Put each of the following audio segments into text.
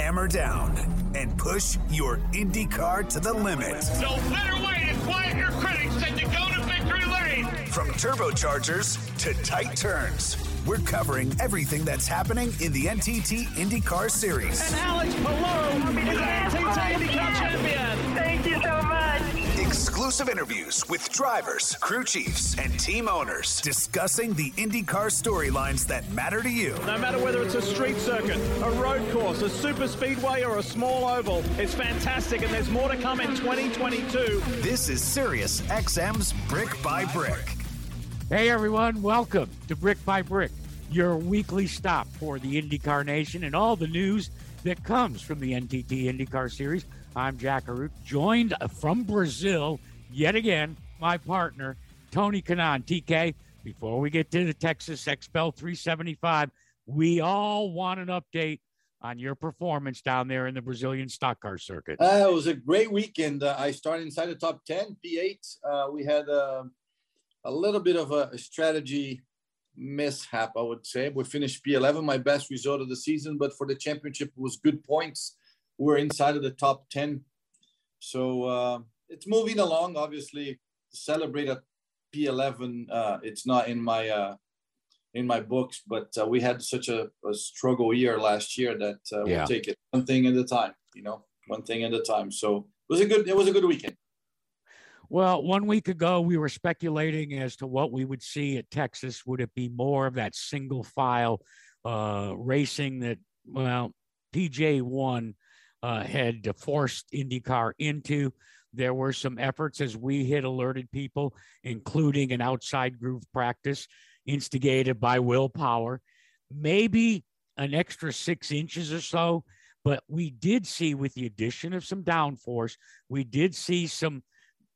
hammer down and push your IndyCar to the limit. No better way to quiet your critics than to go to victory lane. From turbochargers to tight turns, we're covering everything that's happening in the NTT IndyCar Series. And Alex Palou is the NTT IndyCar champion. Exclusive interviews with drivers, crew chiefs, and team owners discussing the IndyCar storylines that matter to you. No matter whether it's a street circuit, a road course, a super speedway, or a small oval, it's fantastic, and there's more to come in 2022. This is Sirius XM's Brick by Brick. Hey everyone, welcome to Brick by Brick, your weekly stop for the IndyCar Nation and all the news that comes from the NTT IndyCar Series. I'm Jack Arute, joined from Brazil yet again, my partner, Tony Kanaan. TK, before we get to the Texas XPEL 375, we all want an update on your performance down there in the Brazilian stock car circuit. Uh, it was a great weekend. Uh, I started inside the top 10, P8. Uh, we had uh, a little bit of a strategy mishap, I would say. We finished P11, my best result of the season, but for the championship, was good points. We were inside of the top 10. So uh, it's moving along. Obviously, celebrate at P11. Uh, it's not in my uh, in my books, but uh, we had such a, a, struggle year last year that uh, Yeah. we'll take it one thing at a time. You know, one thing at a time. So it was a good. It was a good weekend. Well, one week ago, we were speculating as to what we would see at Texas. Would it be more of that single file uh, racing that, well, PJ1 uh, had forced IndyCar into? There were some efforts, as we had alerted people, including an outside groove practice instigated by Will Power, maybe an extra six inches or so. But we did see, with the addition of some downforce, we did see some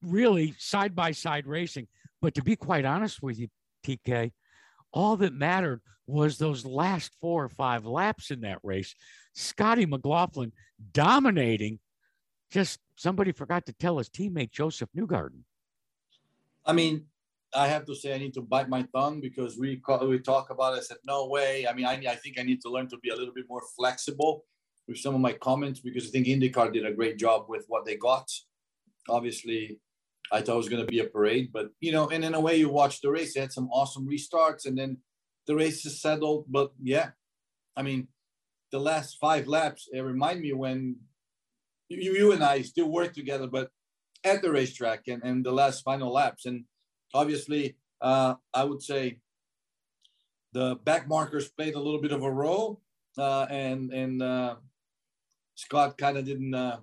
really side by side racing. But to be quite honest with you, TK, all that mattered was those last four or five laps in that race. Scotty McLaughlin dominating. Just somebody forgot to tell his teammate Joseph Newgarden. I mean, I have to say I need to bite my tongue because we call, we talk about it. I said no way. I mean, I, I think I need to learn to be a little bit more flexible with some of my comments because I think IndyCar did a great job with what they got. Obviously, I thought it was going to be a parade, but you know, and in a way, you watch the race. They had some awesome restarts, and then the race is settled. But yeah, I mean, the last five laps it remind me when you, you and I still work together, but at the racetrack and, and the last final laps. And obviously, uh, I would say the back markers played a little bit of a role, uh, and and uh, Scott kind of didn't uh,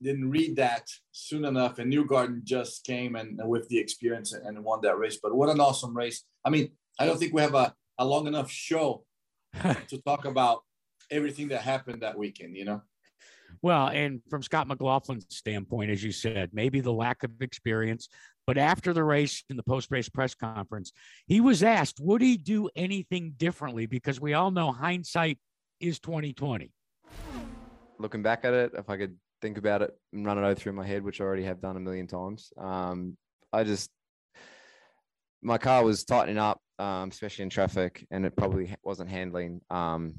didn't read that soon enough, and Newgarden just came and, and with the experience and won that race. But what an awesome race! I mean, I don't think we have a, a long enough show to talk about everything that happened that weekend. You know. Well, and from Scott McLaughlin's standpoint, as you said, maybe the lack of experience. But after the race in the post race press conference, he was asked, would he do anything differently? Because we all know hindsight is 2020. looking back at it, if I could think about it and run it over through my head, which I already have done a million times, um, I just my car was tightening up, um, especially in traffic, and it probably wasn't handling um,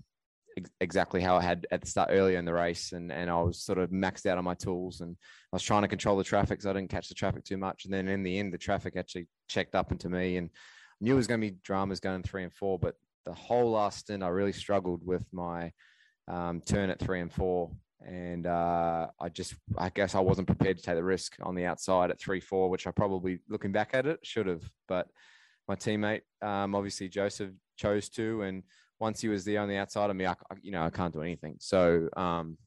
ex- exactly how I had at the start earlier in the race, and and I was sort of maxed out on my tools, and I was trying to control the traffic, so I didn't catch the traffic too much, and then in the end, the traffic actually checked up into me, and I knew it was going to be dramas going three and four, but the whole last stint, I really struggled with my um, turn at three and four. And uh, I just, I guess I wasn't prepared to take the risk on the outside at three, four, which I probably, looking back at it, should have. But my teammate, um, obviously Joseph, chose to. And once he was there on the only outside of me, I, I- you know, I can't do anything. So, um,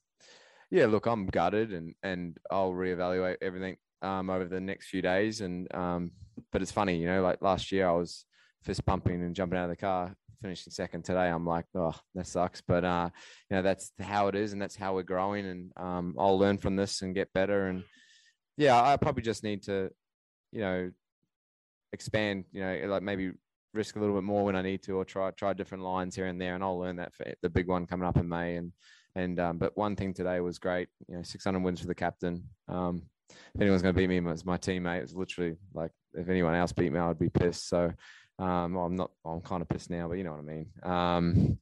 yeah, look, I'm gutted and, and I'll reevaluate everything um, over the next few days. And, um, but it's funny, you know, like last year I was fist pumping and jumping out of the car, finishing second today. I'm like, oh, that sucks. But, uh, you know, that's how it is and that's how we're growing. And um, I'll learn from this and get better. And yeah, I probably just need to, you know, expand, you know, like maybe risk a little bit more when I need to, or try, try different lines here and there. And I'll learn that for the big one coming up in May. And, and, um, but one thing today was great, you know, 600 wins for the captain. Um, if anyone's going to beat me, it's my teammate. It's literally like if anyone else beat me, I'd be pissed. So um, I'm not. I'm kind of pissed now, but you know what I mean. Um,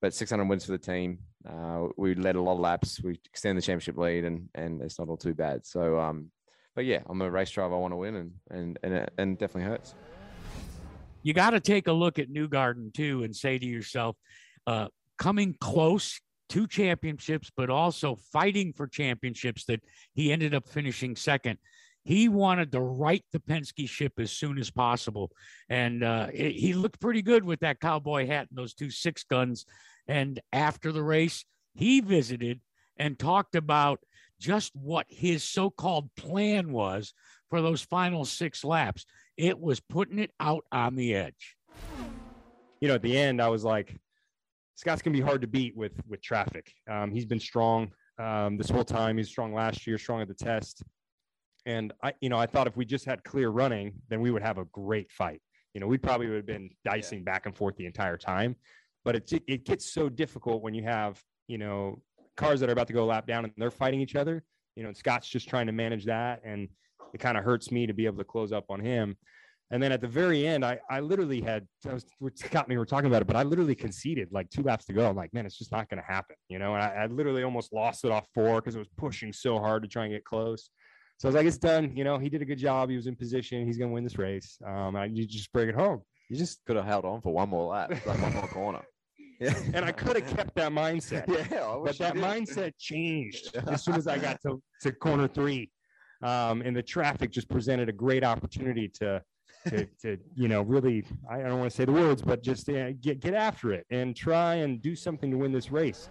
but 600 wins for the team. Uh, we led a lot of laps. We extend the championship lead, and and it's not all too bad. So, um, but yeah, I'm a race driver. I want to win, and and and it, and it definitely hurts. You got to take a look at Newgarden too, and say to yourself, uh, coming close to championships, but also fighting for championships that he ended up finishing second. He wanted to right the Penske ship as soon as possible. And uh, it, he looked pretty good with that cowboy hat and those two six guns. And after the race, he visited and talked about just what his so called plan was for those final six laps. It was putting it out on the edge. You know, at the end, I was like, Scott's gonna be hard to beat with with traffic. Um, he's been strong um, this whole time. He's strong last year, strong at the test. And I, you know, I thought if we just had clear running, then we would have a great fight. You know, we probably would have been dicing back and forth the entire time. But it it gets so difficult when you have you know cars that are about to go lap down and they're fighting each other. You know, and Scott's just trying to manage that, and it kind of hurts me to be able to close up on him. And then at the very end, I, I literally had, I was, Scott me, we are talking about it, but I literally conceded like two laps to go. I'm like, man, it's just not going to happen, you know? And I, I literally almost lost it off four because it was pushing so hard to try and get close. So I was like, it's done. You know, he did a good job. He was in position. He's going to win this race. Um, I, you just bring it home. You just could have held on for one more lap, like one more corner. Yeah. and I could have kept that mindset. Yeah, but that mindset changed as soon as I got to, to corner three. Um, and the traffic just presented a great opportunity to to, to you know really I don't want to say the words, but just uh, get get after it and try and do something to win this race.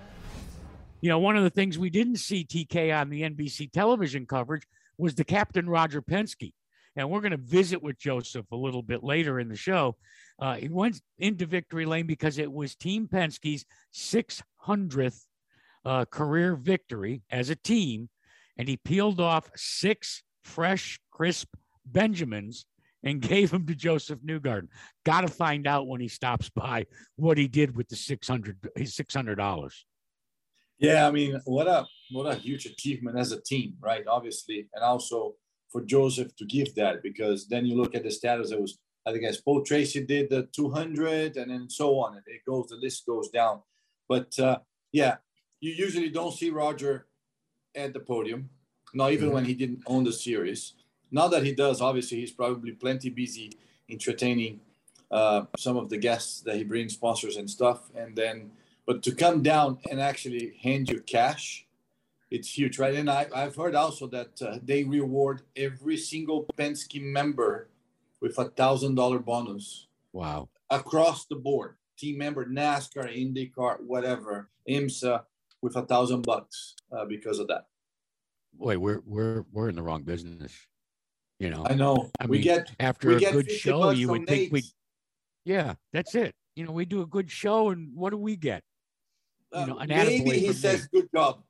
You know, one of the things we didn't see TK on the NBC television coverage was the captain Roger Penske. And we're going to visit with Joseph a little bit later in the show. Uh, he went into victory lane because it was Team Penske's 600th uh, career victory as a team. And he peeled off six fresh, crisp Benjamins and gave them to Joseph Newgarden. Got to find out when he stops by what he did with the 600 his $600. Yeah, I mean, what a what a huge achievement as a team, right? Obviously, and also for Joseph to give that because then you look at the status. It was I think as Paul Tracy did the 200 and then so on, and it goes the list goes down. But uh, yeah, you usually don't see Roger at the podium, not even mm-hmm. when he didn't own the series. Now that he does, obviously, he's probably plenty busy entertaining uh, some of the guests that he brings, sponsors and stuff. And then, but to come down and actually hand you cash, it's huge, right? And I, I've heard also that uh, they reward every single Penske member with a thousand dollar bonus. Wow. Across the board, team member, NASCAR, IndyCar, whatever, IMSA, with a thousand bucks uh, because of that. Wait, we're we're we're in the wrong business. You know, I know. I we mean, get after we a get good show, you would think we. Yeah, that's it. You know, we do a good show, and what do we get? You know, Uh, maybe he says me, good job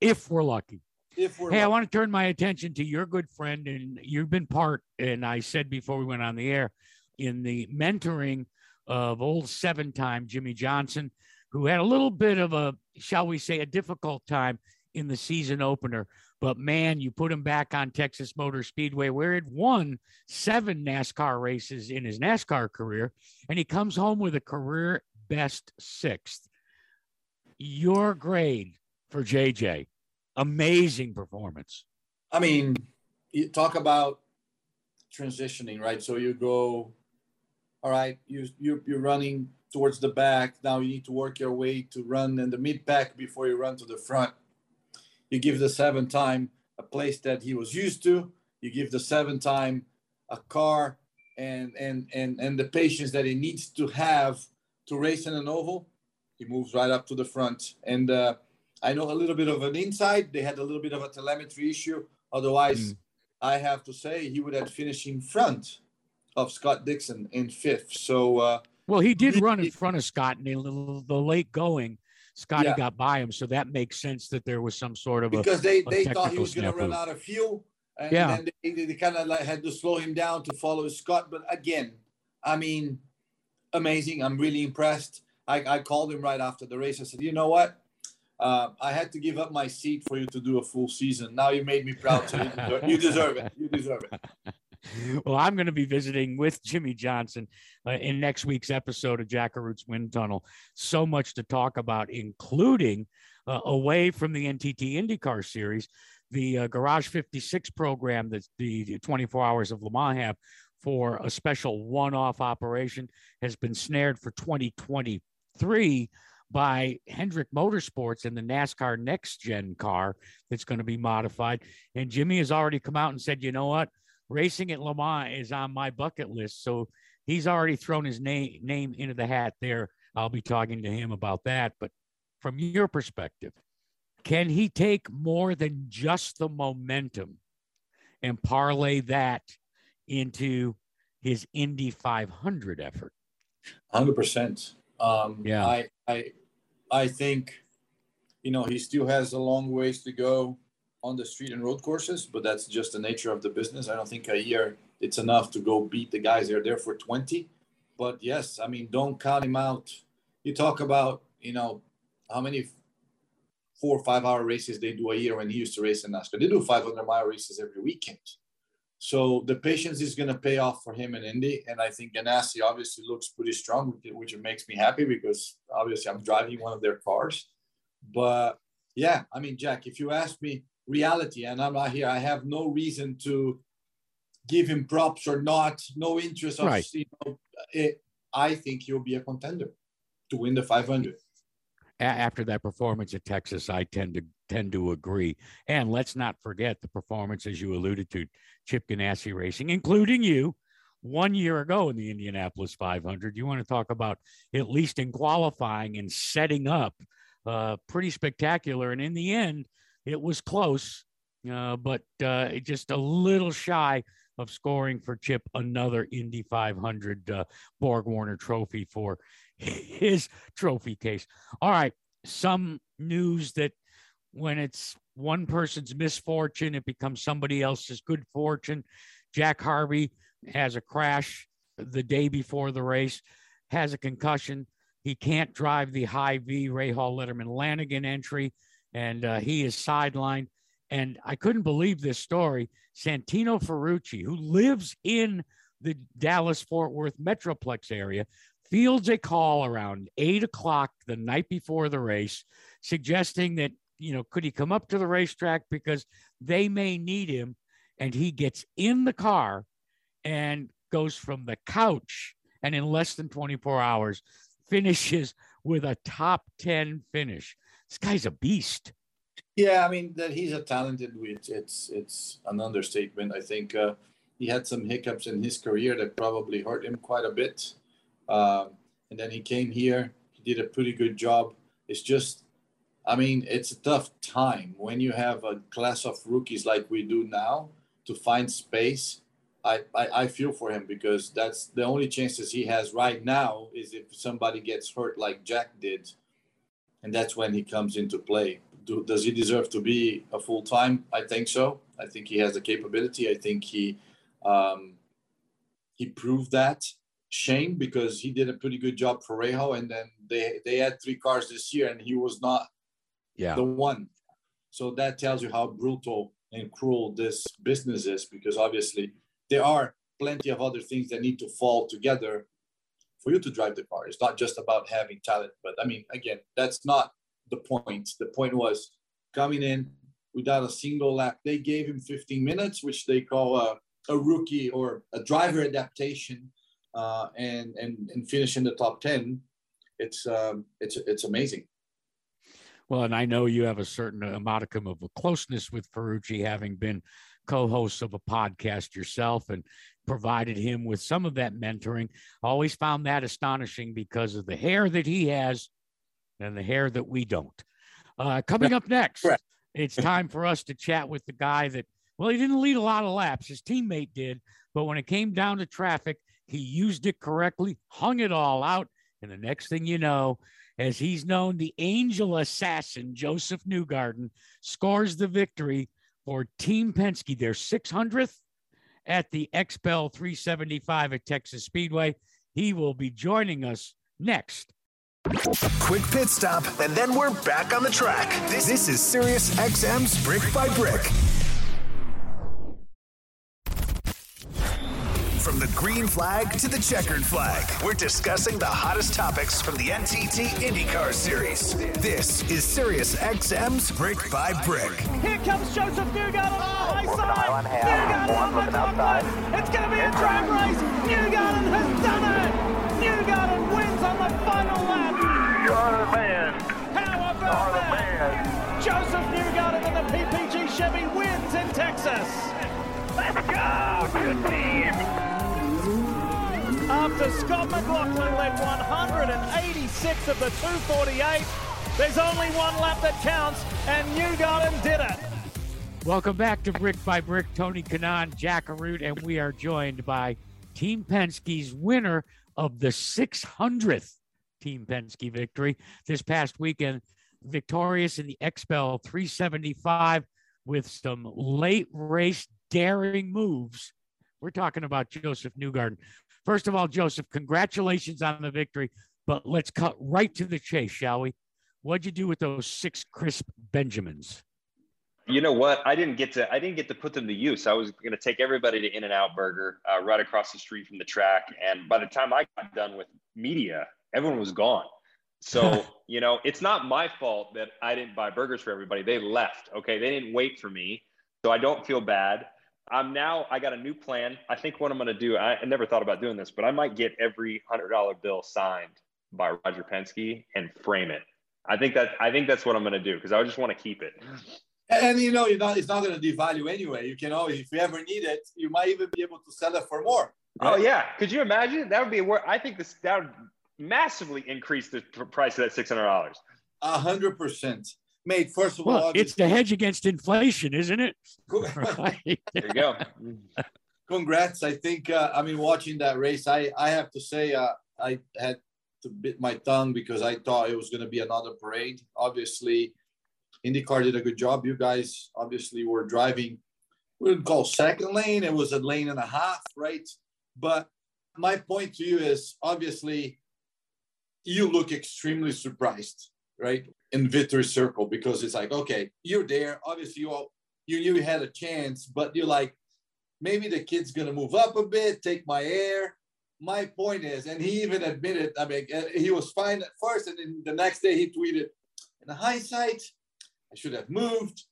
if we're lucky. if we're Hey, I want to turn my attention to your good friend, and you've been part, and I said before we went on the air, in the mentoring of old seven time Jimmie Johnson, who had a little bit of a, shall we say, a difficult time in the season opener. But man, you put him back on Texas Motor Speedway, where he'd won seven NASCAR races in his NASCAR career, and he comes home with a career best sixth. Your grade for JJ, amazing performance. I mean, you talk about transitioning, right? So you go, all right, you you you're running towards the back. Now you need to work your way to run in the mid pack before you run to the front. You give the seven time a place that he was used to. You give the seven time a car and and and and the patience that he needs to have to race in an oval. He moves right up to the front and. uh I know a little bit of an inside. They had a little bit of a telemetry issue. Otherwise, Mm. I have to say he would have finished in front of Scott Dixon in fifth. So uh, Well, he did run in front of Scott in the, the late going. Scotty Yeah. got by him, so that makes sense that there was some sort of a. because they, a they thought he was going to run out of fuel, and Yeah. then they, they kind of like had to slow him down to follow Scott. But again, I mean, amazing. I'm really impressed. I, I called him right after the race. I said, you know what? Uh, I had to give up my seat for you to do a full season. Now you made me proud, so you deserve, you deserve it. You deserve it. well, I'm going to be visiting with Jimmie Johnson uh, in next week's episode of Jack Arute's Wind Tunnel. So much to talk about, including uh, away from the NTT IndyCar series, the uh, Garage 56 program that the 24 Hours of Le Mans have for a special one-off operation has been snared for 2023 by Hendrick Motorsports in the NASCAR Next Gen car that's going to be modified. And Jimmy has already come out and said, you know what? Racing at Le Mans is on my bucket list. So he's already thrown his name name into the hat there. I'll be talking to him about that. But from your perspective, can he take more than just the momentum and parlay that into his Indy 500 effort? 100%. Um, Yeah. I, I, I think, you know, he still has a long ways to go on the street and road courses, but that's just the nature of the business. I don't think a year it's enough to go beat the guys that are there for 20. But yes, I mean, don't count him out. You talk about, you know, how many four or five hour races they do a year when he used to race in NASCAR. They do 500 mile races every weekend. So the patience is going to pay off for him in Indy. And I think Ganassi obviously looks pretty strong, which makes me happy because obviously I'm driving one of their cars. But yeah, I mean, Jack, if you ask me reality, and I'm not here, I have no reason to give him props or not, no interest of, Right. you know, it, I think he'll be a contender to win the 500. after that performance at Texas, I tend to tend to agree. And let's not forget the performance, as you alluded to, Chip Ganassi Racing, including you, one year ago in the Indianapolis 500. You want to talk about at least in qualifying and setting up, uh, pretty spectacular. And in the end, it was close, uh, but uh, just a little shy of scoring for Chip another Indy 500 uh, Borg Warner Trophy for his trophy case. All right. Some news that when it's one person's misfortune, it becomes somebody else's good fortune. Jack Harvey has a crash the day before the race, has a concussion. He can't drive the Hy-Vee Ray Hall Letterman Lanigan entry, and uh, he is sidelined. And I couldn't believe this story. Santino Ferrucci, who lives in the Dallas Fort Worth Metroplex area, fields a call around eight o'clock the night before the race, suggesting that, you know, could he come up to the racetrack because they may need him? And he gets in the car and goes from the couch and in less than 24 hours finishes with a top 10 finish. This guy's a beast. Yeah, I mean that he's a talented. It's it's it's an understatement. I think uh, he had some hiccups in his career that probably hurt him quite a bit. Um, and then he came here. He did a pretty good job. It's just, I mean, it's a tough time when you have a class of rookies like we do now to find space. I, I, I feel for him because that's the only chances he has right now is if somebody gets hurt like Jack did, and that's when he comes into play. Do, does he deserve to be a full time? I think so. I think he has the capability. I think he um, he proved that. Shame because he did a pretty good job for Rejo, and then they they had three cars this year, and he was not Yeah. the one. So that tells you how brutal and cruel this business is because obviously there are plenty of other things that need to fall together for you to drive the car. It's not just about having talent, but I mean, again, that's not the point. The point was coming in without a single lap. They gave him 15 minutes, which they call a, a rookie or a driver adaptation, uh, and and and finish in the top 10. It's um, it's it's amazing. Well, and I know you have a certain uh, modicum of a closeness with Ferrucci, having been co-host of a podcast yourself and provided him with some of that mentoring. Always found that astonishing because of the hair that he has and the hair that we don't. Uh, coming up next, it's time for us to chat with the guy that, well, he didn't lead a lot of laps. His teammate did, but when it came down to traffic, he used it correctly, hung it all out. And the next thing you know, as he's known, the angel assassin, Joseph Newgarden, scores the victory for Team Penske, their 600th at the XPEL 375 at Texas Speedway. He will be joining us next. Quick pit stop, and then we're back on the track. This, this is Sirius XM's Brick by Brick. From the green flag to the checkered flag, we're discussing the hottest topics from the NTT IndyCar Series. This is Sirius XM's Brick by Brick. Here comes Joseph Newgarden on the high oh, side. Newgarden on the top side. It's going to be a drag race. Newgarden has done it. Newgarden wins on the final lap. You're the man. How about You're the that? man. Joseph Newgarden and the PPG Chevy wins in Texas. Let's go, good team. After Scott McLaughlin led 186 of the 248, there's only one lap that counts, and Newgarden did it. Welcome back to Brick by Brick. Tony Kanaan, Jack Arute, and we are joined by Team Penske's winner of the 600th Team Penske victory this past weekend, victorious in the XPEL 375 with some late race daring moves. We're talking about Joseph Newgarden. First of all, Joseph, congratulations on the victory, but let's cut right to the chase, shall we? What'd you do with those six crisp Benjamins? You know what? I didn't get to I didn't get to put them to use. I was going to take everybody to In-N-Out Burger uh, right across the street from the track, and by the time I got done with media, everyone was gone. So you know, it's not my fault that I didn't buy burgers for everybody. They left. Okay, they didn't wait for me, so I don't feel bad. I'm now. I got a new plan. I think what I'm going to do. I, I never thought about doing this, but I might get every hundred dollar bill signed by Roger Penske and frame it. I think that I think that's what I'm going to do because I just want to keep it. And you know, you're not, it's not going to devalue anyway. You can always, if you ever need it, you might even be able to sell it for more. Oh yeah, could you imagine? That would be a wor I think this that would massively increase the price of that six hundred dollars. A hundred percent. Mate, first of all, Well, it's the hedge against inflation, isn't it? Right. There you go. congrats. I think, uh, I mean, watching that race, I, I have to say, uh, I had to bit my tongue because I thought it was going to be another parade. Obviously, IndyCar did a good job. You guys obviously were driving, we would call second lane. It was a lane and a half, right? But my point to you is obviously you look extremely surprised, right? In victory circle, because it's like, okay, you're there. Obviously, you all you knew you had a chance, but you're like, maybe the kid's gonna move up a bit, take my air. My point is, and he even admitted, I mean, uh, he was fine at first, and then the next day he tweeted, in hindsight, I should have moved.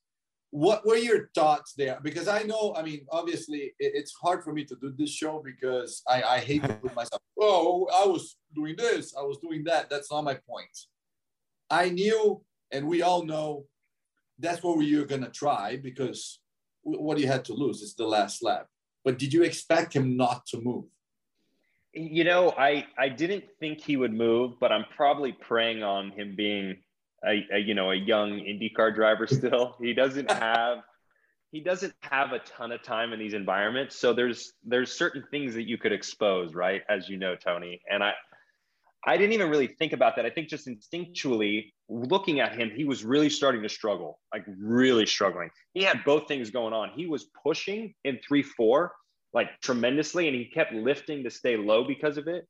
What were your thoughts there? Because I know, I mean, obviously, it- it's hard for me to do this show because I, I hate to put myself, oh, I was doing this, I was doing that. That's not my point. I knew, and we all know, that's what you were going to try because what you had to lose is the last lap. But did you expect him not to move? You know, I I didn't think he would move, but I'm probably preying on him being a, a you know a young IndyCar driver still. He doesn't have he doesn't have a ton of time in these environments, so there's there's certain things that you could expose, right? As you know, Tony, and I I didn't even really think about that. I think just instinctually looking at him, he was really starting to struggle, like really struggling. He had both things going on. He was pushing in three four like tremendously, and he kept lifting to stay low because of it.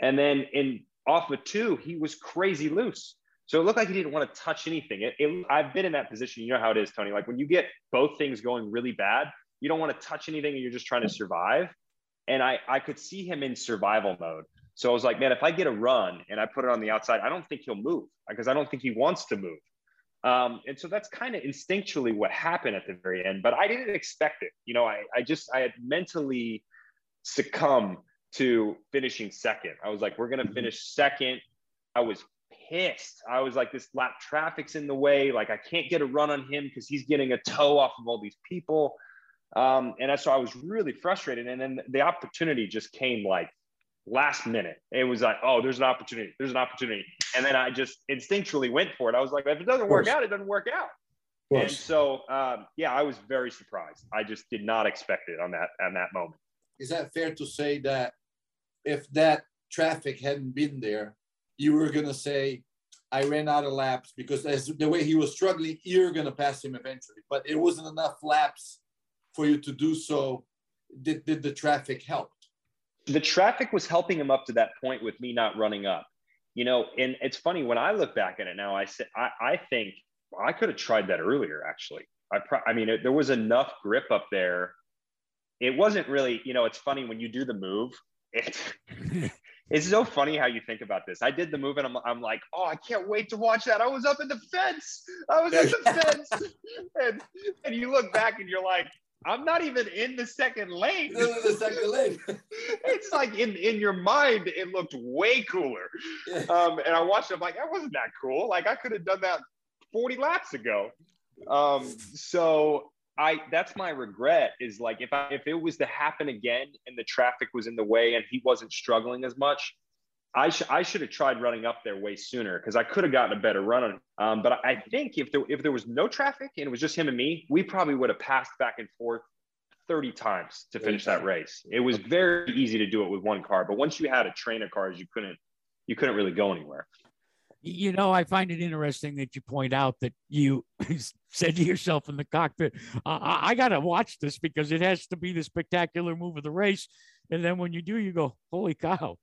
And then in off of two, he was crazy loose. So it looked like he didn't want to touch anything. It, it, I've been in that position. You know how it is, Tony. Like when you get both things going really bad, you don't want to touch anything and you're just trying to survive. And I, I could see him in survival mode. So I was like, man, if I get a run and I put it on the outside, I don't think he'll move because I don't think he wants to move. Um, and so that's kind of instinctually what happened at the very end, but I didn't expect it. You know, I, I just, I had mentally succumbed to finishing second. I was like, we're going to finish second. I was pissed. I was like, this lap traffic's in the way. Like, I can't get a run on him because he's getting a toe off of all these people. Um, and so I was really frustrated. And then the opportunity just came like last minute. It was like, oh, there's an opportunity. There's an opportunity. And then I just instinctually went for it. I was like, if it doesn't work out, it doesn't work out. And so, um, yeah, I was very surprised. I just did not expect it on that on that moment. Is that fair to say that if that traffic hadn't been there, you were going to say, I ran out of laps because as the way he was struggling, you're going to pass him eventually. But it wasn't enough laps for you to do so. Did, did the traffic help? The traffic was helping him up to that point with me not running up you know and it's funny when i look back at it now i said i, I think well, i could have tried that earlier actually i pro- i mean it, there was enough grip up there it wasn't really, you know, it's funny when you do the move. It, it's so funny how you think about this. I did the move and I'm, I'm like, oh, I can't wait to watch that. I was up in the fence. I was in the fence. And, and you look back and you're like, I'm not even in the second lane. the second lane. it's like in, in your mind, it looked way cooler. Yeah. Um, and I watched it, I'm like, that wasn't that cool. Like I could have done that 40 laps ago. Um, so I that's my regret is like if I if it was to happen again and the traffic was in the way and he wasn't struggling as much, I should I should have tried running up there way sooner because I could have gotten a better run on. Um, but I think if there if there was no traffic and it was just him and me, we probably would have passed back and forth 30 times to finish that race. It was very easy to do it with one car, but once you had a train of cars, you couldn't you couldn't really go anywhere. You know, I find it interesting that you point out that you said to yourself in the cockpit, I, I got to watch this because it has to be the spectacular move of the race. And then when you do, you go, holy cow.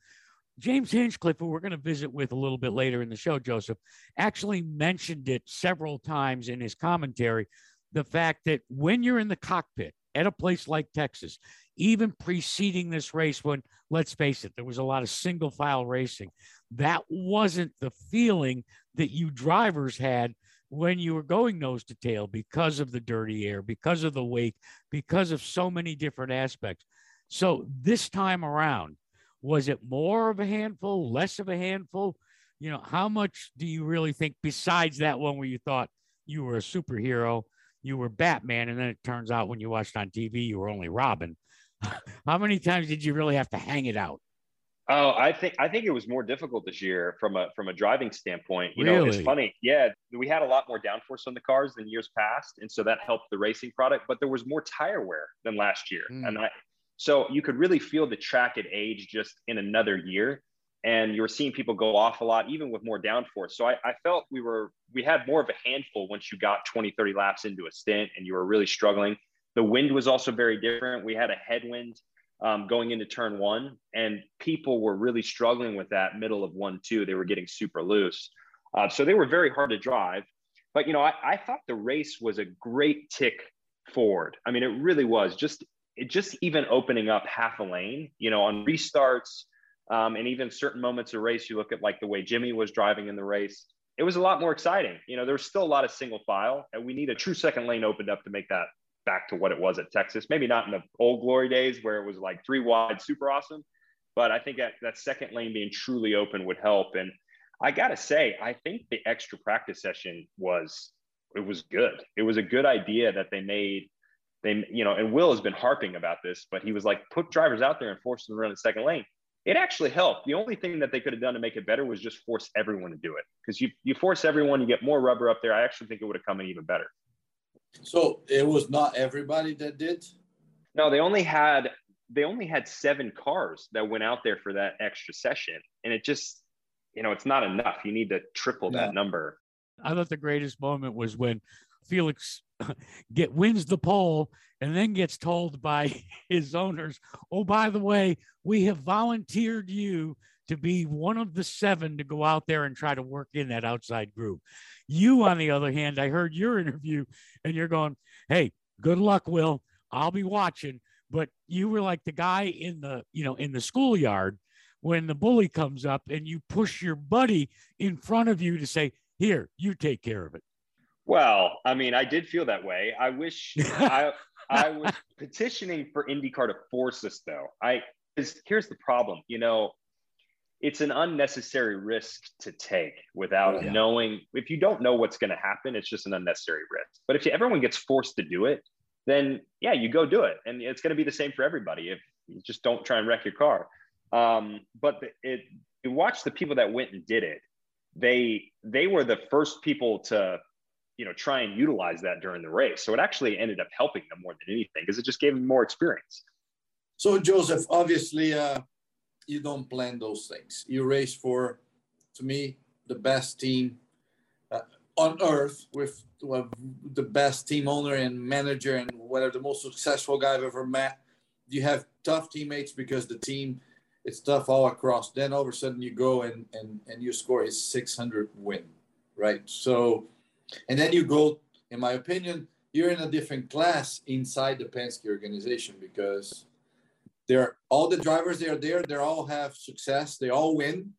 James Hinchcliffe, who we're going to visit with a little bit later in the show, Joseph, actually mentioned it several times in his commentary. The fact that when you're in the cockpit at a place like Texas, even preceding this race, when let's face it, there was a lot of single file racing, that wasn't the feeling that you drivers had when you were going nose to tail because of the dirty air, because of the wake, because of so many different aspects. So this time around, was it more of a handful, less of a handful? You know, how much do you really think besides that one where you thought you were a superhero, you were Batman, and then it turns out when you watched on TV you were only Robin? how many times did you really have to hang it out? Oh, I think I think it was more difficult this year from a from a driving standpoint. You know, it's Really? funny. Yeah, we had a lot more downforce on the cars than years past, and so that helped the racing product. But there was more tire wear than last year, Mm. and I, so you could really feel the track at age just in another year. And you were seeing people go off a lot, even with more downforce. So I, I felt we were we had more of a handful once you got 20, 30 laps into a stint, and you were really struggling. The wind was also very different. We had a headwind um, going into turn one, and people were really struggling with that middle of one, two. They were getting super loose. Uh, so they were very hard to drive. But, you know, I, I thought the race was a great tick forward. I mean, it really was just, it just even opening up half a lane, you know, on restarts um, and even certain moments of race, you look at like the way Jimmy was driving in the race. It was a lot more exciting. You know, there was still a lot of single file, and we need a true second lane opened up to make that back to what it was at Texas. Maybe not in the old glory days where it was like three wide, super awesome. But I think that, that second lane being truly open would help. And I got to say, I think the extra practice session was, it was good. It was a good idea that they made. They, you know, and Will has been harping about this, but he was like, put drivers out there and force them to run the second lane. It actually helped. The only thing that they could have done to make it better was just force everyone to do it. Because you, you force everyone, you get more rubber up there. I actually think it would have come in even better. So it was not everybody that did. No, they only had they only had seven cars that went out there for that extra session, and it just you know it's not enough. You need to triple that Yeah. number. I thought the greatest moment was when Felix get wins the pole and then gets told by his owners, "Oh, by the way, we have volunteered you to be one of the seven to go out there and try to work in that outside groove." You, on the other hand, I heard your interview, and you're going, "Hey, good luck, Will. I'll be watching." But you were like the guy in the, you know, in the schoolyard when the bully comes up and you push your buddy in front of you to say, "Here, you take care of it." Well, I mean, I did feel that way. I wish I I was petitioning for IndyCar to force us though. I 'cause here's the problem, you know, it's an unnecessary risk to take without Yeah. knowing if you don't know what's going to happen, it's just an unnecessary risk. But if everyone gets forced to do it, then yeah, you go do it. And it's going to be the same for everybody. If you just don't try and wreck your car. Um, but the, it, you watch the people that went and did it. They they were the first people to you know try and utilize that during the race. So it actually ended up helping them more than anything because it just gave them more experience. So Joseph, obviously, uh, you don't plan those things. You race for, to me, the best team uh, on earth with the best team owner and manager and whatever the most successful guy I've ever met. You have tough teammates because the team it's tough all across. Then all of a sudden you go and and and you score is 600 win, right? So, and then you go, in my opinion, you're in a different class inside the Penske organization because they're all the drivers they are there. They all have success. They all win.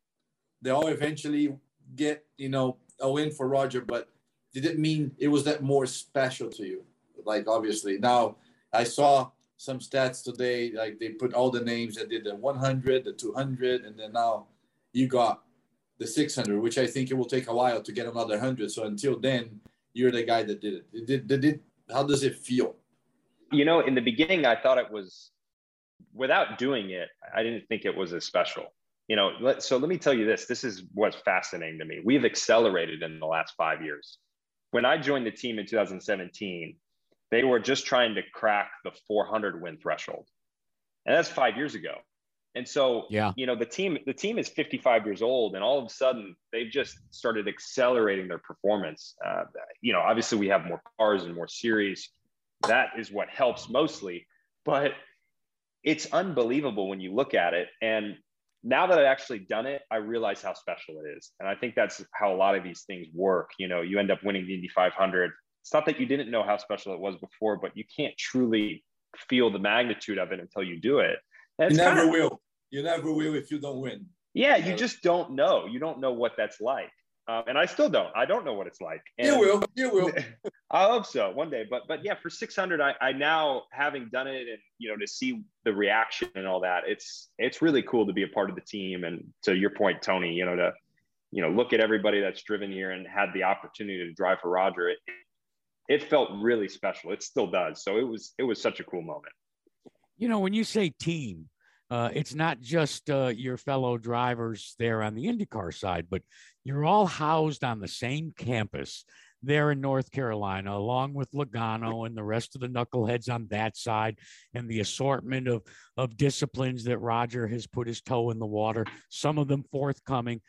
They all eventually get you know a win for Roger, but did it mean it was that more special to you? Like obviously now I saw some stats today, like they put all the names that did the 100, the 200, and then now you got the 600, which I think it will take a while to get another 100. So until then, you're the guy that did it. Did, did, did, how does it feel? You know, in the beginning, I thought it was, without doing it, I didn't think it was as special. You know, let, so let me tell you this this is what's fascinating to me. We've accelerated in the last five years. When I joined the team in 2017, they were just trying to crack the 400 win threshold. And that's five years ago. And so, yeah, you know, the team the team is 55 years old, and all of a sudden they've just started accelerating their performance. Uh, you know, obviously we have more cars and more series. That is what helps mostly, but it's unbelievable when you look at it. And now that I've actually done it, I realize how special it is. And I think that's how a lot of these things work. You know, you end up winning the Indy 500. It's not that you didn't know how special it was before, but you can't truly feel the magnitude of it until you do it. And you never kind of, will. You never will if you don't win. Yeah, you just don't know. You don't know what that's like. Um, and I still don't. I don't know what it's like. And you will. You will. I hope so one day. But but yeah, for 600, I, I now having done it and you know to see the reaction and all that, it's it's really cool to be a part of the team. And to your point, Tony, you know to you know look at everybody that's driven here and had the opportunity to drive for Roger. It, it felt really special. It still does. So it was it was such a cool moment. You know, when you say team, uh, it's not just uh, your fellow drivers there on the IndyCar side, but you're all housed on the same campus there in North Carolina, along with Logano and the rest of the knuckleheads on that side, and the assortment of, of disciplines that Roger has put his toe in the water, some of them forthcoming.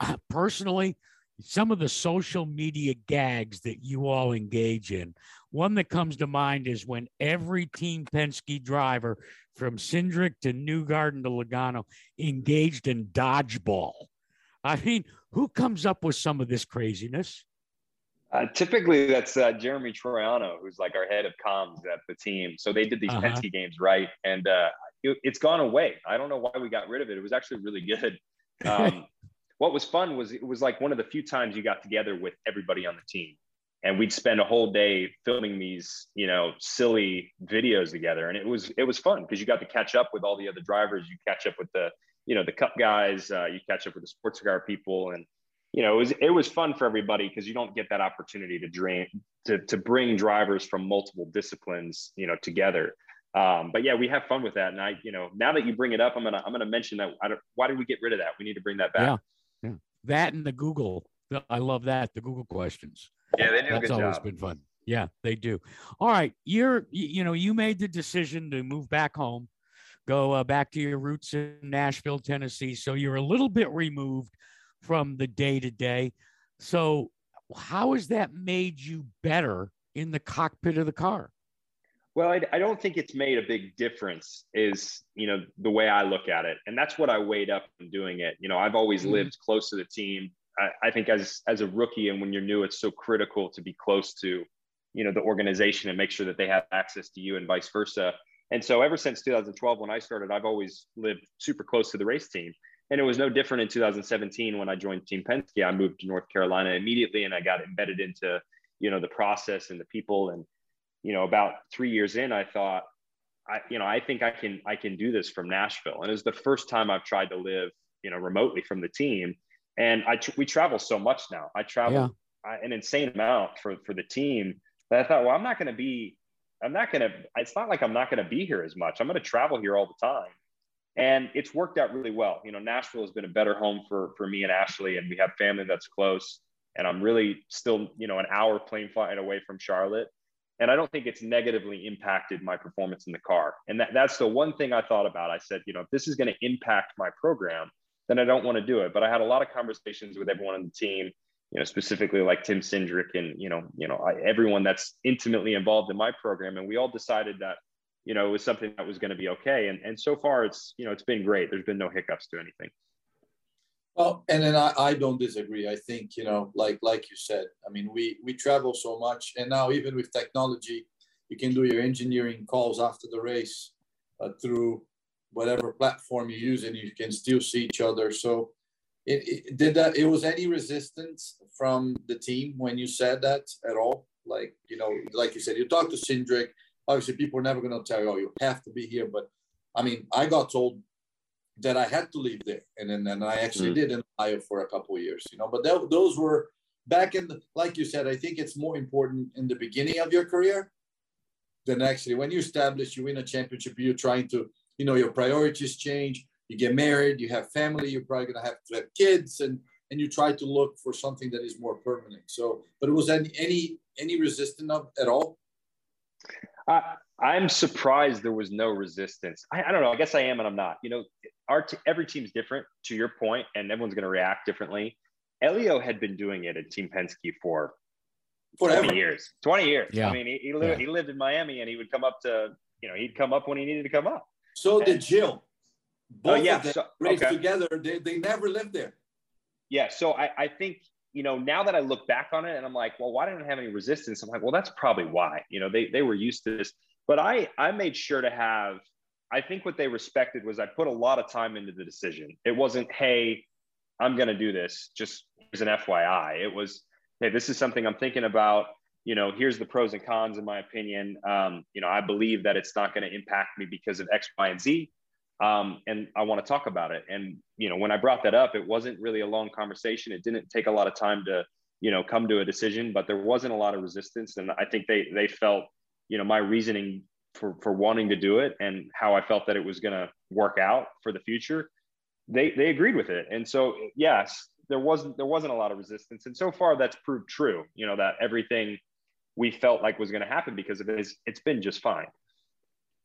Uh, personally, some of the social media gags that you all engage in. One that comes to mind is when every Team Penske driver from Cindric to Newgarden to Logano engaged in dodgeball. I mean, who comes up with some of this craziness? Uh, typically, that's uh, Jeremy Troiano, who's like our head of comms at the team. So they did these uh-huh. Penske games right, and uh, it, has gone away. I don't know why we got rid of it. It was actually really good. Um, what was fun was it was like one of the few times you got together with everybody on the team. And we'd spend a whole day filming these you know silly videos together. And it was it was fun because you got to catch up with all the other drivers. You catch up with the you know the cup guys uh, you catch up with the sports car people. And you know it was it was fun for everybody because you don't get that opportunity to drain to, to bring drivers from multiple disciplines you know together. Um, but yeah we have fun with that. And i you know now that you bring it up i'm gonna i'm gonna mention that why did we get rid of that? We need to bring that back. Yeah. That and the google i love that the google questions yeah, they do. That's always job. been fun. Yeah, they do. All right, you're you know you made the decision to move back home, go uh, back to your roots in Nashville, Tennessee. So you're a little bit removed from the day to day. So how has that made you better in the cockpit of the car? Well, I, I, don't think it's made a big difference. Is you know the way I look at it, and that's what I weighed up in doing it. You know, I've always mm-hmm. lived close to the team. I, I think as as a rookie and when you're new, it's so critical to be close to, you know, the organization and make sure that they have access to you and vice versa. And so ever since 2012, when I started, I've always lived super close to the race team. And it was no different in 2017 when I joined Team Penske. I moved to North Carolina immediately and I got embedded into, you know, the process and the people. And, you know, about three years in, I thought, I, you know, I think I can, I can do this from Nashville. And it was the first time I've tried to live, you know, remotely from the team and I we travel so much now. I travel yeah. an insane amount for for the team that I thought, well, I'm not going to be, I'm not going to. It's not like I'm not going to be here as much. I'm going to travel here all the time, and it's worked out really well. You know, Nashville has been a better home for for me and Ashley, and we have family that's close. And I'm really still, you know, an hour plane flight away from Charlotte. And I don't think it's negatively impacted my performance in the car. And that, that's the one thing I thought about. I said, you know, if this is going to impact my program, then I don't want to do it. But I had a lot of conversations with everyone on the team, you know, specifically like Tim Cindric and you know, you know, I, everyone that's intimately involved in my program, and we all decided that you know it was something that was going to be okay. And and so far, it's you know, it's been great. There's been no hiccups to anything. Well, and then I, I don't disagree. I think you know, like like you said, I mean, we we travel so much, and now even with technology, you can do your engineering calls after the race uh, through whatever platform you use, and you can still see each other. So, it, it did that. It was any resistance from the team when you said that at all? Like you know, like you said, you talked to Cindric. Obviously, people are never going to tell you, "Oh, you have to be here." But I mean, I got told that I had to leave there, and then and I actually mm. did in Ohio for a couple of years, you know. But that, those were back in, the, like you said, I think it's more important in the beginning of your career than actually when you establish, you win a championship, you're trying to, you know, your priorities change. You get married, you have family, you're probably gonna have to have kids, and and you try to look for something that is more permanent. So, but it was any any any resistance of at all? Uh, I'm surprised there was no resistance. I, I, don't know. I guess I am and I'm not. You know, our t- every team's different to your point, and everyone's going to react differently. Elio had been doing it at Team Penske for Forever. 20 years. 20 years. Yeah. I mean, he, he, lived, yeah. he lived in Miami and he would come up to, you know, he'd come up when he needed to come up. So and, did Gil. Oh, Both oh, yeah. of them so, raced okay. together. They, they never lived there. Yeah. So I, I think, you know, now that I look back on it and I'm like, well, why didn't I have any resistance? I'm like, well, that's probably why. You know, they, they were used to this. But I, I made sure to have, I think what they respected was I put a lot of time into the decision. It wasn't, hey, I'm going to do this. Just as an FYI. It was, hey, this is something I'm thinking about. You know, here's the pros and cons, in my opinion. Um, you know, I believe that it's not going to impact me because of X, Y, and Z. Um, and I want to talk about it. And, you know, when I brought that up, it wasn't really a long conversation. It didn't take a lot of time to, you know, come to a decision, but there wasn't a lot of resistance. And I think they, they felt you know my reasoning for for wanting to do it and how I felt that it was going to work out for the future, they they agreed with it. And so yes, there wasn't there wasn't a lot of resistance, and so far that's proved true. You know that everything we felt like was going to happen because of it is it's been just fine.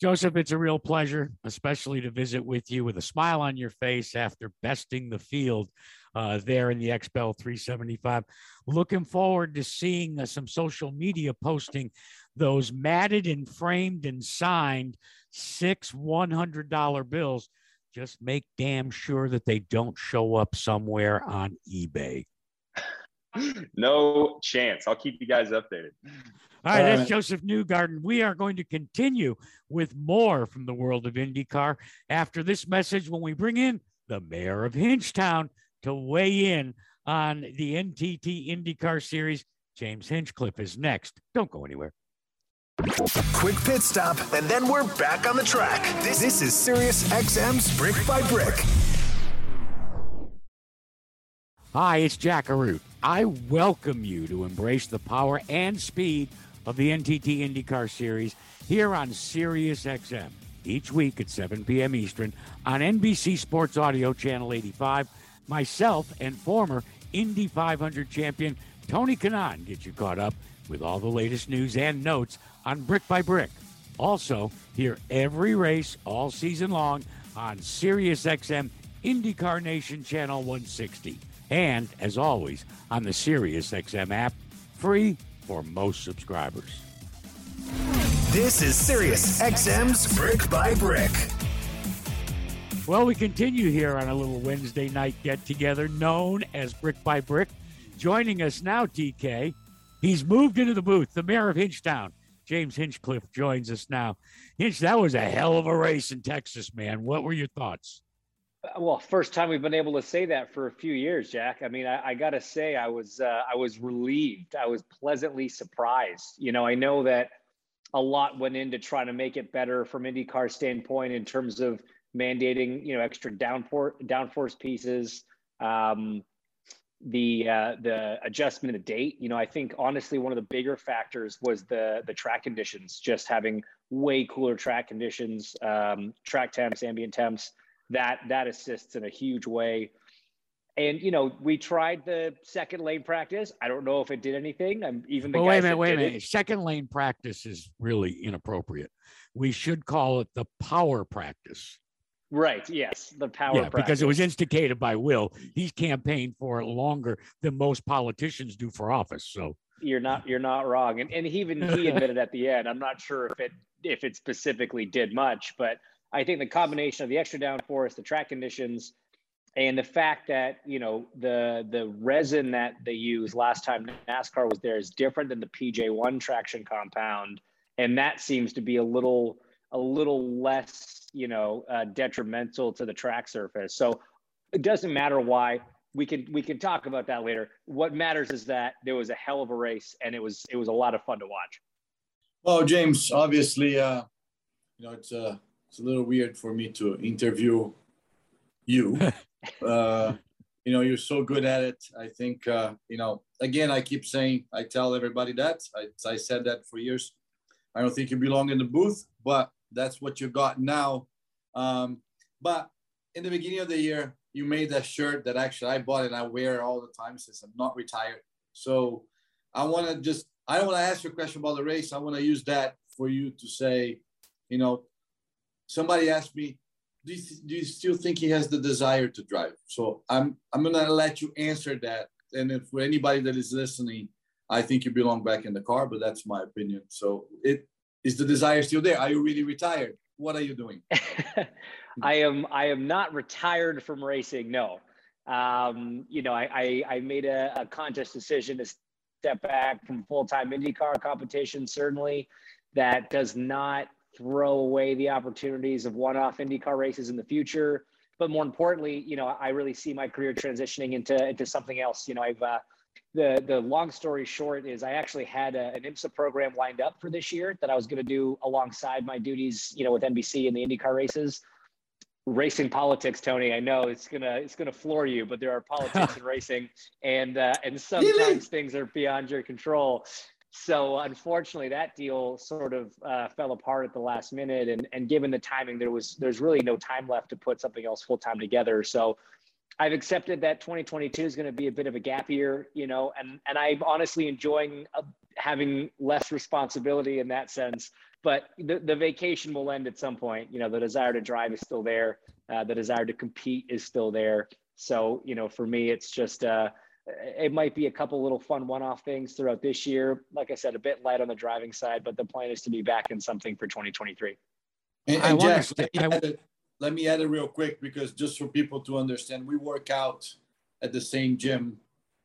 Josef, it's a real pleasure, especially to visit with you with a smile on your face after besting the field uh, there in the XPEL 375. Looking forward to seeing uh, some social media posting those matted and framed and signed six $100 bills. Just make damn sure that they don't show up somewhere on eBay. no chance. I'll keep you guys updated. All right, that's uh, Josef Newgarden. We are going to continue with more from the world of IndyCar after this message when we bring in the mayor of Hinchtown to weigh in on the NTT IndyCar Series. James Hinchcliffe is next. Don't go anywhere. Quick pit stop, and then we're back on the track. This, this is Sirius XM's Brick by Brick. Hi, it's Jack Arute. I welcome you to embrace the power and speed of the NTT IndyCar Series here on Sirius XM each week at 7 p.m. Eastern on NBC Sports Audio Channel 85. Myself and former Indy 500 champion Tony Kanaan get you caught up with all the latest news and notes on Brick by Brick. Also, hear every race all season long on SiriusXM IndyCar Nation Channel 160. And, as always, on the SiriusXM app, free for most subscribers. This is SiriusXM's Brick by Brick. Well, we continue here on a little Wednesday night get together known as Brick by Brick. Joining us now, TK, he's moved into the booth, the mayor of Hinchtown. James Hinchcliffe joins us now. Hinch, that was a hell of a race in Texas, man. What were your thoughts? Well, first time we've been able to say that for a few years, Jack. I mean, I, I got to say, I was uh, I was relieved. I was pleasantly surprised. You know, I know that a lot went into trying to make it better from IndyCar standpoint in terms of mandating you know extra downforce downforce pieces um, the uh, the adjustment of the date. You know i think honestly one of the bigger factors was the the track conditions just having way cooler track conditions um, track temps ambient temps. That that assists in a huge way. And you know we tried the second lane practice. I don't know if it did anything. I'm even the well, wait a minute wait a minute it, second lane practice is really inappropriate. We should call it the power practice Right. Yes. The power. Yeah, because it was instigated by Will. He's campaigned for longer than most politicians do for office. So you're not you're not wrong. And and he even he admitted at the end. I'm not sure if it if it specifically did much, but I think the combination of the extra downforce, the track conditions, and the fact that you know the the resin that they use last time NASCAR was there is different than the PJ1 traction compound, and that seems to be a little a little less you know uh, detrimental to the track surface. So it doesn't matter why we can we can talk about that later. What matters is that there was a hell of a race, and it was it was a lot of fun to watch. Well, James, obviously, uh, you know it's a uh, it's a little weird for me to interview you. uh, you know, you're so good at it. I think, uh, you know, again, I keep saying, I tell everybody that. I, I said that for years. I don't think you belong in the booth, but that's what you got now. Um, but in the beginning of the year, you made that shirt that actually I bought and I wear all the time since I'm not retired. So I want to just, I don't want to ask you a question about the race. I want to use that for you to say, you know, somebody asked me, do you, do you still think he has the desire to drive? So I'm I'm gonna let you answer that. And if for anybody that is listening, I think you belong back in the car, but that's my opinion. So it is the desire still there? Are you really retired? What are you doing? I am I am not retired from racing. No. Um, you know, I, I, I made a, a conscious decision to step back from full-time IndyCar competition. Certainly, that does not throw away the opportunities of one-off IndyCar races in the future. But more importantly, you know, I really see my career transitioning into into something else. You know, I've uh, the the long story short is I actually had a, an IMSA program lined up for this year that I was going to do alongside my duties, you know, with NBC and the IndyCar races. Racing politics, Tony. I know it's gonna it's gonna floor you, but there are politics in racing, and uh, and sometimes things are beyond your control so unfortunately that deal sort of uh, fell apart at the last minute and, and given the timing there was there's really no time left to put something else full time together so i've accepted that 2022 is going to be a bit of a gap year you know and and i'm honestly enjoying uh, having less responsibility in that sense but the, the vacation will end at some point you know the desire to drive is still there uh, the desire to compete is still there so you know for me it's just uh, it might be a couple little fun one-off things throughout this year. Like I said, a bit light on the driving side, but the plan is to be back in something for 2023. And, and Jack, let, me it, let me add it real quick because just for people to understand, we work out at the same gym,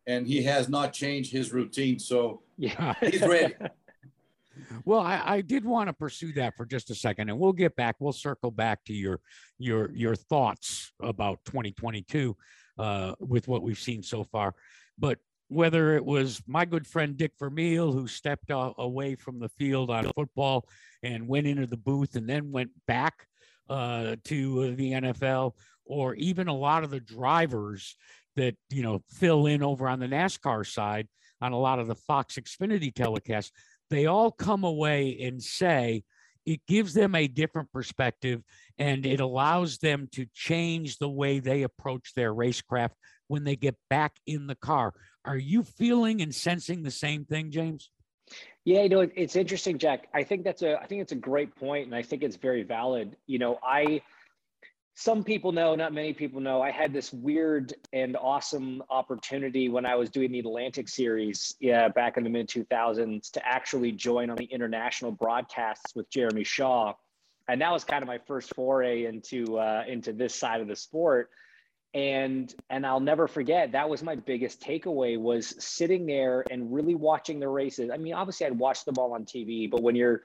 and he has not changed his routine, so yeah, he's ready. well I, I, did want to pursue that for just a second and we'll get back we'll circle back to your your your thoughts about 2022 uh, with what we've seen so far. But whether it was my good friend Dick Vermeil, who stepped away from the field on football and went into the booth and then went back uh, to the NFL, or even a lot of the drivers that you know fill in over on the NASCAR side on a lot of the Fox Xfinity telecasts, they all come away and say it gives them a different perspective and it allows them to change the way they approach their racecraft when they get back in the car. Are you feeling and sensing the same thing, James? Yeah, you know, it's interesting, Jack. I think that's a I think it's a great point and I think it's very valid. You know, I some people know, not many people know, I had this weird and awesome opportunity when I was doing the Atlantic series yeah, back in the mid 2000s to actually join on the international broadcasts with Jeremy Shaw. And that was kind of my first foray into uh, into this side of the sport. And and I'll never forget that was my biggest takeaway was sitting there and really watching the races. I mean, obviously I'd watched them all on TV, but when you're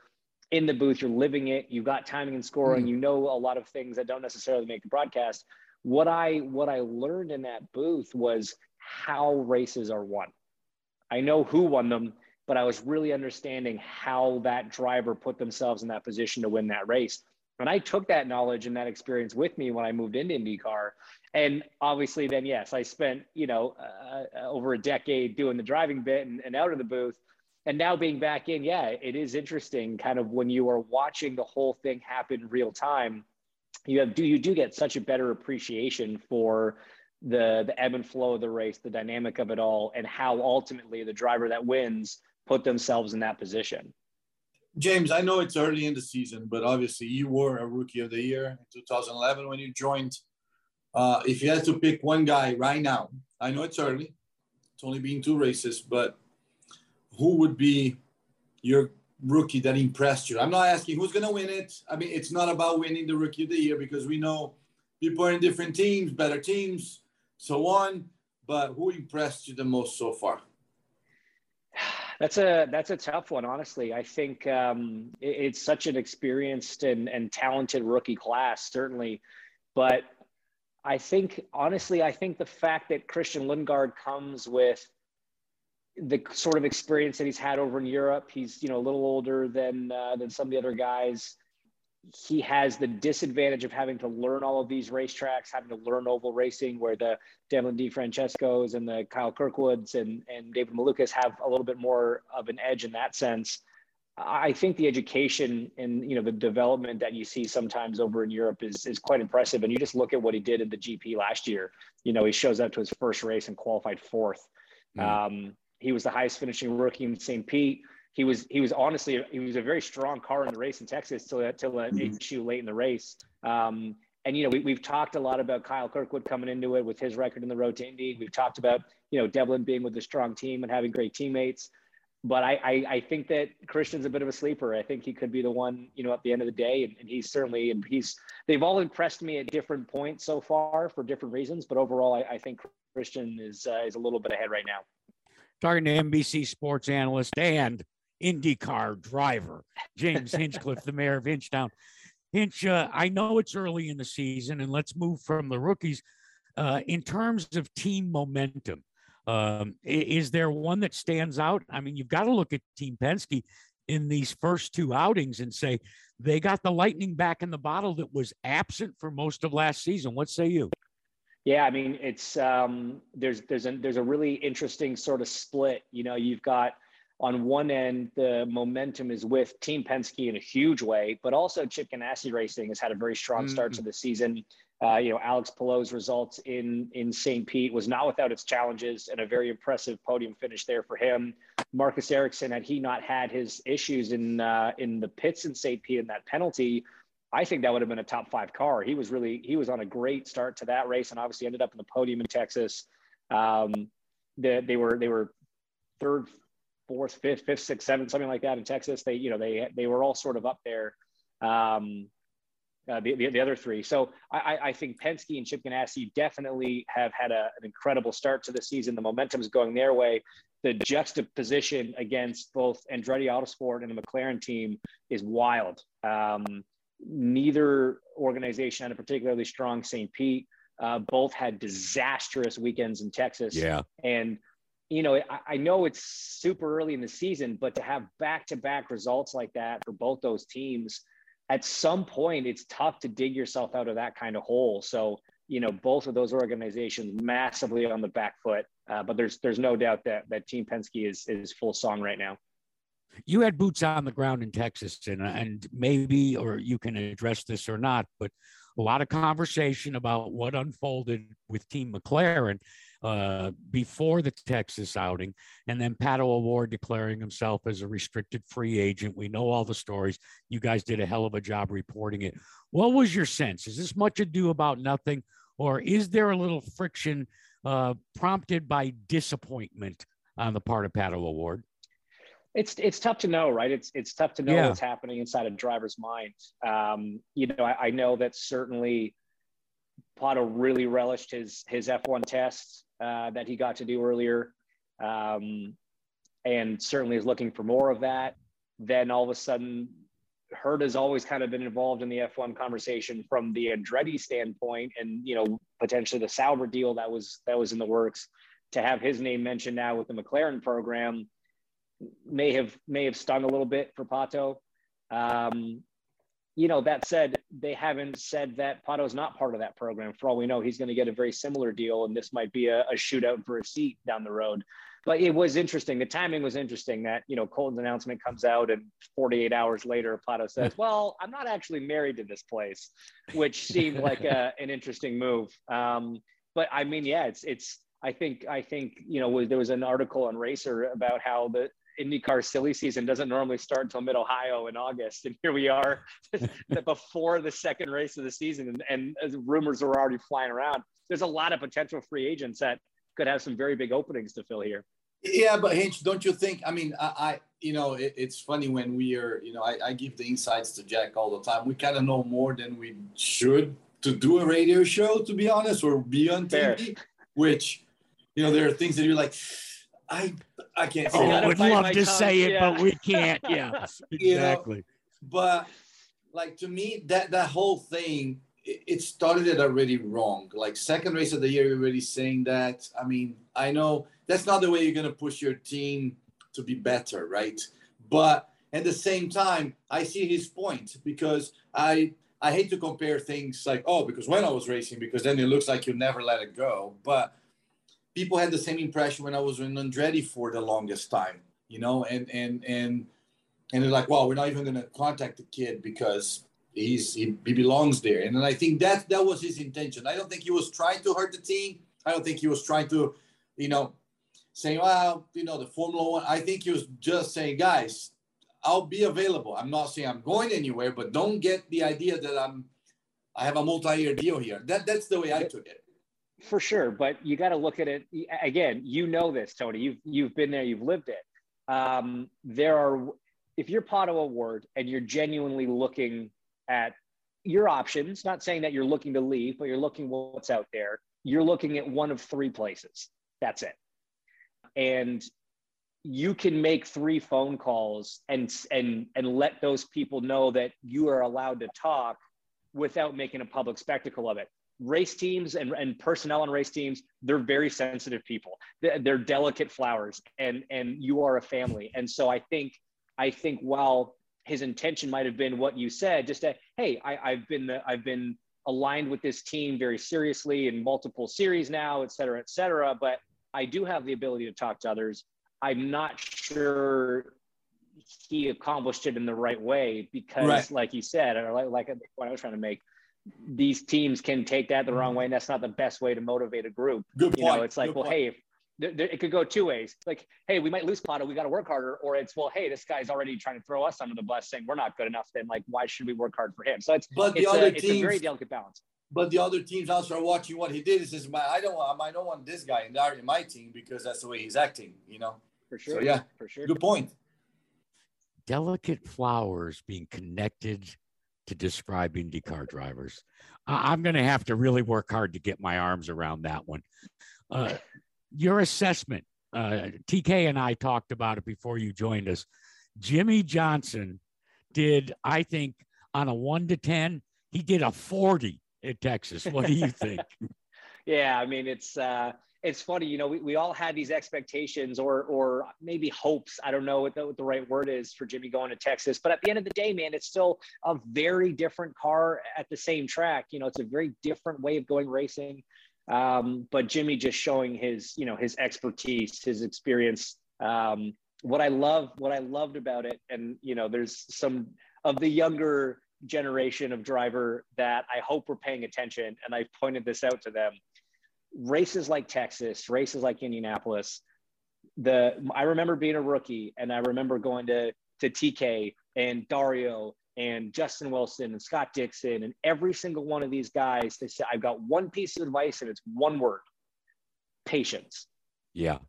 in the booth, you're living it, you've got timing and scoring, mm. you know a lot of things that don't necessarily make the broadcast. What I what I learned in that booth was how races are won. I know who won them, but I was really understanding how that driver put themselves in that position to win that race. And I took that knowledge and that experience with me when I moved into IndyCar. And obviously, then, yes, I spent, you know, uh, over a decade doing the driving bit and, and out of the booth and now being back in, yeah, it is interesting. Kind of when you are watching the whole thing happen real time, you have do you do get such a better appreciation for the the ebb and flow of the race, the dynamic of it all, and how ultimately the driver that wins put themselves in that position. James, I know it's early in the season, but obviously you were a rookie of the year in 2011 when you joined. Uh, if you had to pick one guy right now, I know it's early, it's only been two races, but who would be your rookie that impressed you? I'm not asking who's going to win it. I mean, it's not about winning the rookie of the year because we know people are in different teams, better teams, so on. But who impressed you the most so far? That's a that's a tough one, honestly. I think um, it, it's such an experienced and, and talented rookie class, certainly. But I think honestly, I think the fact that Christian Lundgaard comes with the sort of experience that he's had over in Europe, he's you know a little older than uh, than some of the other guys he has the disadvantage of having to learn all of these racetracks, having to learn oval racing, where the Devlin DeFrancescos and the Kyle Kirkwoods and, and David Malukas have a little bit more of an edge in that sense. I think the education and you know the development that you see sometimes over in Europe is is quite impressive. And you just look at what he did in the GP last year. You know, he shows up to his first race and qualified fourth. Mm. Um, he was the highest finishing rookie in St. Pete he was he was honestly he was a very strong car in the race in Texas till till an mm-hmm. issue late in the race. Um, and you know we, we've talked a lot about Kyle Kirkwood coming into it with his record in the road to Indy. We've talked about you know Devlin being with a strong team and having great teammates. But I, I, I think that Christian's a bit of a sleeper. I think he could be the one, you know, at the end of the day. And, and he's certainly, and he's, they've all impressed me at different points so far for different reasons. But overall, I, I think Christian is, uh, is a little bit ahead right now. Talking to NBC sports analyst and IndyCar driver, James Hinchcliffe, the mayor of Hinchtown. Hinch, uh, I know it's early in the season, and let's move from the rookies. Uh, in terms of team momentum, um, is there one that stands out? I mean, you've got to look at Team Penske in these first two outings and say they got the lightning back in the bottle that was absent for most of last season. What say you? Yeah, I mean, it's um, there's there's a there's a really interesting sort of split. You know, you've got on one end, the momentum is with Team Penske in a huge way, but also Chip Ganassi Racing has had a very strong start mm-hmm. to the season. Uh, you know, Alex Palou's results in in St. Pete was not without its challenges, and a very impressive podium finish there for him. Marcus Ericsson, had he not had his issues in uh, in the pits in St. Pete and that penalty, I think that would have been a top five car. He was really he was on a great start to that race, and obviously ended up in the podium in Texas. Um, the, they were they were third, fourth, fifth, fifth, sixth, seventh, something like that in Texas. They, you know, they they were all sort of up there. Um, uh, the, the, the, other three. So I, I think Penske and Chip Ganassi definitely have had a, an incredible start to the season. The momentum is going their way. The juxtaposition against both Andretti Autosport and the McLaren team is wild. Um, neither organization had a particularly strong St. Pete. Uh, both had disastrous weekends in Texas. Yeah. And you know, I, I, know it's super early in the season, but to have back to back results like that for both those teams, at some point, it's tough to dig yourself out of that kind of hole. So, you know, both of those organizations massively on the back foot. Uh, but there's there's no doubt that that Team Penske is is full song right now. You had boots on the ground in Texas, and and maybe, or you can address this or not, but a lot of conversation about what unfolded with Team McLaren uh, before the Texas outing, and then Pato O'Ward declaring himself as a restricted free agent. We know all the stories. You guys did a hell of a job reporting it. What was your sense? Is this much ado about nothing, or is there a little friction uh, prompted by disappointment on the part of Pato O'Ward? It's it's tough to know, right? It's it's tough to know yeah. what's happening inside a driver's mind. Um, you know, I, I know that certainly Pato really relished his his F1 tests uh, that he got to do earlier, um, and certainly is looking for more of that. Then all of a sudden, Herta has always kind of been involved in the F1 conversation from the Andretti standpoint, and you know potentially the Sauber deal that was that was in the works. To have his name mentioned now with the McLaren program may have may have stung a little bit for Pato. Um, you know, that said, they haven't said that Pato's not part of that program. For all we know, he's going to get a very similar deal, and this might be a, a, shootout for a seat down the road. But it was interesting. The timing was interesting that, you know, Colton's announcement comes out, and 48 hours later, Pato says, Well, I'm not actually married to this place, which seemed like a, an interesting move. Um, but I mean, yeah, it's, it's, I think, I think, you know, there was an article on Racer about how the, IndyCar silly season doesn't normally start until mid Ohio in August, and here we are before the second race of the season, and, and uh, rumors are already flying around. There's a lot of potential free agents that could have some very big openings to fill here. Yeah, but Hinch, don't you think? I mean, I, I you know, it, it's funny when we are, you know, I, I give the insights to Jack all the time. We kind of know more than we should to do a radio show, to be honest, or be on Fair. TV. Which, you know, there are things that you're like, I I can't oh, say Oh. I would love to tongue, say it, but we can't. Yeah, You know, exactly. but like to me that that whole thing it, it started it already wrong like second race of the year you're already saying that i mean i know that's not the way you're going to push your team to be better right but at the same time i see his point because i i hate to compare things like oh because when i was racing because then it looks like you never let it go but people had the same impression when i was in andretti for the longest time you know and and and and they're like, "Well, we're not even going to contact the kid because he's he, he belongs there." And then I think that that was his intention. I don't think he was trying to hurt the team. I don't think he was trying to, you know, saying, "Well, you know, the Formula One." I think he was just saying, "Guys, I'll be available. I'm not saying I'm going anywhere, but don't get the idea that I'm I have a multi-year deal here." That that's the way I took it. For sure but you got to look at it again you know this tony you've you've been there you've lived it. Um, there are if you're Pato O'Ward and you're genuinely looking at your options not saying that you're looking to leave but you're looking what's out there you're looking at one of three places. That's it. And you can make three phone calls and and and let those people know that you are allowed to talk without making a public spectacle of it race teams and, and personnel on race teams they're very sensitive people. They're, they're delicate flowers and and you are a family. And so i think i think while his intention might have been what you said just that hey I, i've been i've been aligned with this team very seriously in multiple series now et cetera et cetera but i do have the ability to talk to others. I'm not sure he accomplished it in the right way because Right. like you said or like, like the point i was trying to make these teams can take that the wrong way and that's not the best way to motivate a group Good you know point. it's like Good well point. hey if, there, there- it could go two ways like hey we might lose Pato, we got to work harder or it's well hey this guy's already trying to throw us under the bus saying we're not good enough then like why should we work hard for him so it's But the it's, other a, it's a very delicate balance But the other teams also are watching what he did. He says, "Man, I don't want, I don't want this guy in, our, in my team because that's the way he's acting." You know. for sure So, yeah, for sure Good point. Delicate flowers being connected to describe IndyCar drivers. I'm going to have to really work hard to get my arms around that one. Uh, your assessment, uh, TK and I talked about it before you joined us. Jimmie Johnson did, I think, on a one to 10, he did a 40 at Texas. What do you think? Yeah, I mean it's uh it's funny, you know, we, we all had these expectations or or maybe hopes. I don't know what the, what the right word is for Jimmie going to Texas, but at the end of the day, man, it's still a very different car at the same track. You know, it's a very different way of going racing. Um, but Jimmie just showing his, you know, his expertise, his experience. Um, what I love, what I loved about it, and you know, there's some of the younger generation of driver that I hope we're paying attention, and I've pointed this out to them. Races like Texas, races like Indianapolis. The I remember being a rookie, and I remember going to to TK and Dario and Justin Wilson and Scott Dixon and every single one of these guys. They said, "I've got one piece of advice, and it's one word: patience." Yeah.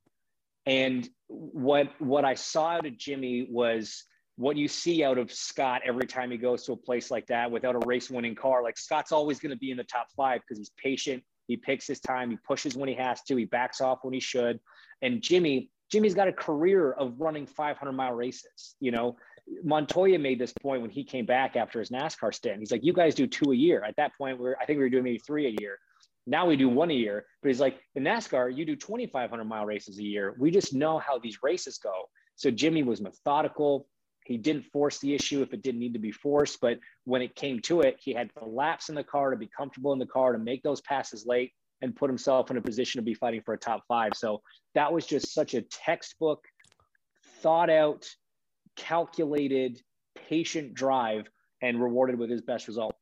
And what what I saw out of Jimmie was what you see out of Scott every time he goes to a place like that without a race winning car. Like Scott's always going to be in the top five because he's patient. He picks his time. He pushes when he has to. He backs off when he should. And Jimmie, Jimmie's got a career of running 500 mile races. You know, Montoya made this point when he came back after his NASCAR stint. He's like, "You guys do two a year." At that point, we're I think we were doing maybe three a year. Now we do one a year. But he's like, in NASCAR, you do 2,500 mile races a year. We just know how these races go. So Jimmie was methodical. He didn't force the issue if it didn't need to be forced. But when it came to it, he had the laps in the car to be comfortable in the car to make those passes late and put himself in a position to be fighting for a top five. So that was just such a textbook, thought out, calculated, patient drive and rewarded with his best result.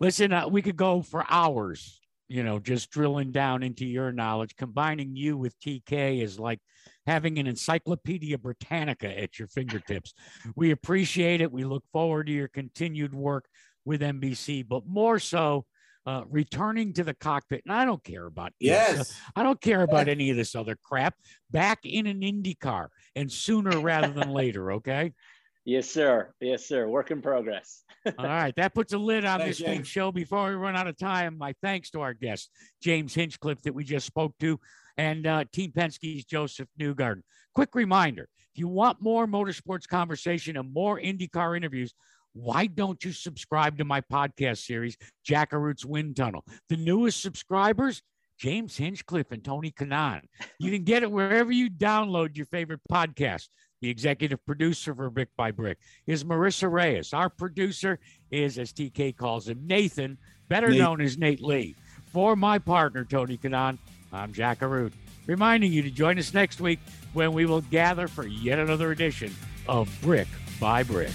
Listen, uh, we could go for hours, you know, just drilling down into your knowledge. Combining you with TK is like having an Encyclopedia Britannica at your fingertips. We appreciate it. We look forward to your continued work with NBC, but more so, uh, returning to the cockpit. And I don't care about IMSA. Yes. I don't care about any of this other crap. Back in an Indy car and sooner rather than later. Okay. Yes, sir. Yes, sir. Work in progress. All right. That puts a lid on Thanks, this week's James. show. Before we run out of time, my thanks to our guest, James Hinchcliffe, that we just spoke to, and uh, Team Penske's Josef Newgarden. Quick reminder if you want more motorsports conversation and more IndyCar interviews, why don't you subscribe to my podcast series, Jack Arute's Wind Tunnel? The newest subscribers, James Hinchcliffe and Tony Kanaan. You can get it wherever you download your favorite podcast. The executive producer for Brick by Brick is Marissa Reyes. Our producer is, as TK calls him, Nathan, better Nate. known as Nate Lee. For my partner, Tony Kanaan, I'm Jack Arute, reminding you to join us next week when we will gather for yet another edition of Brick by Brick.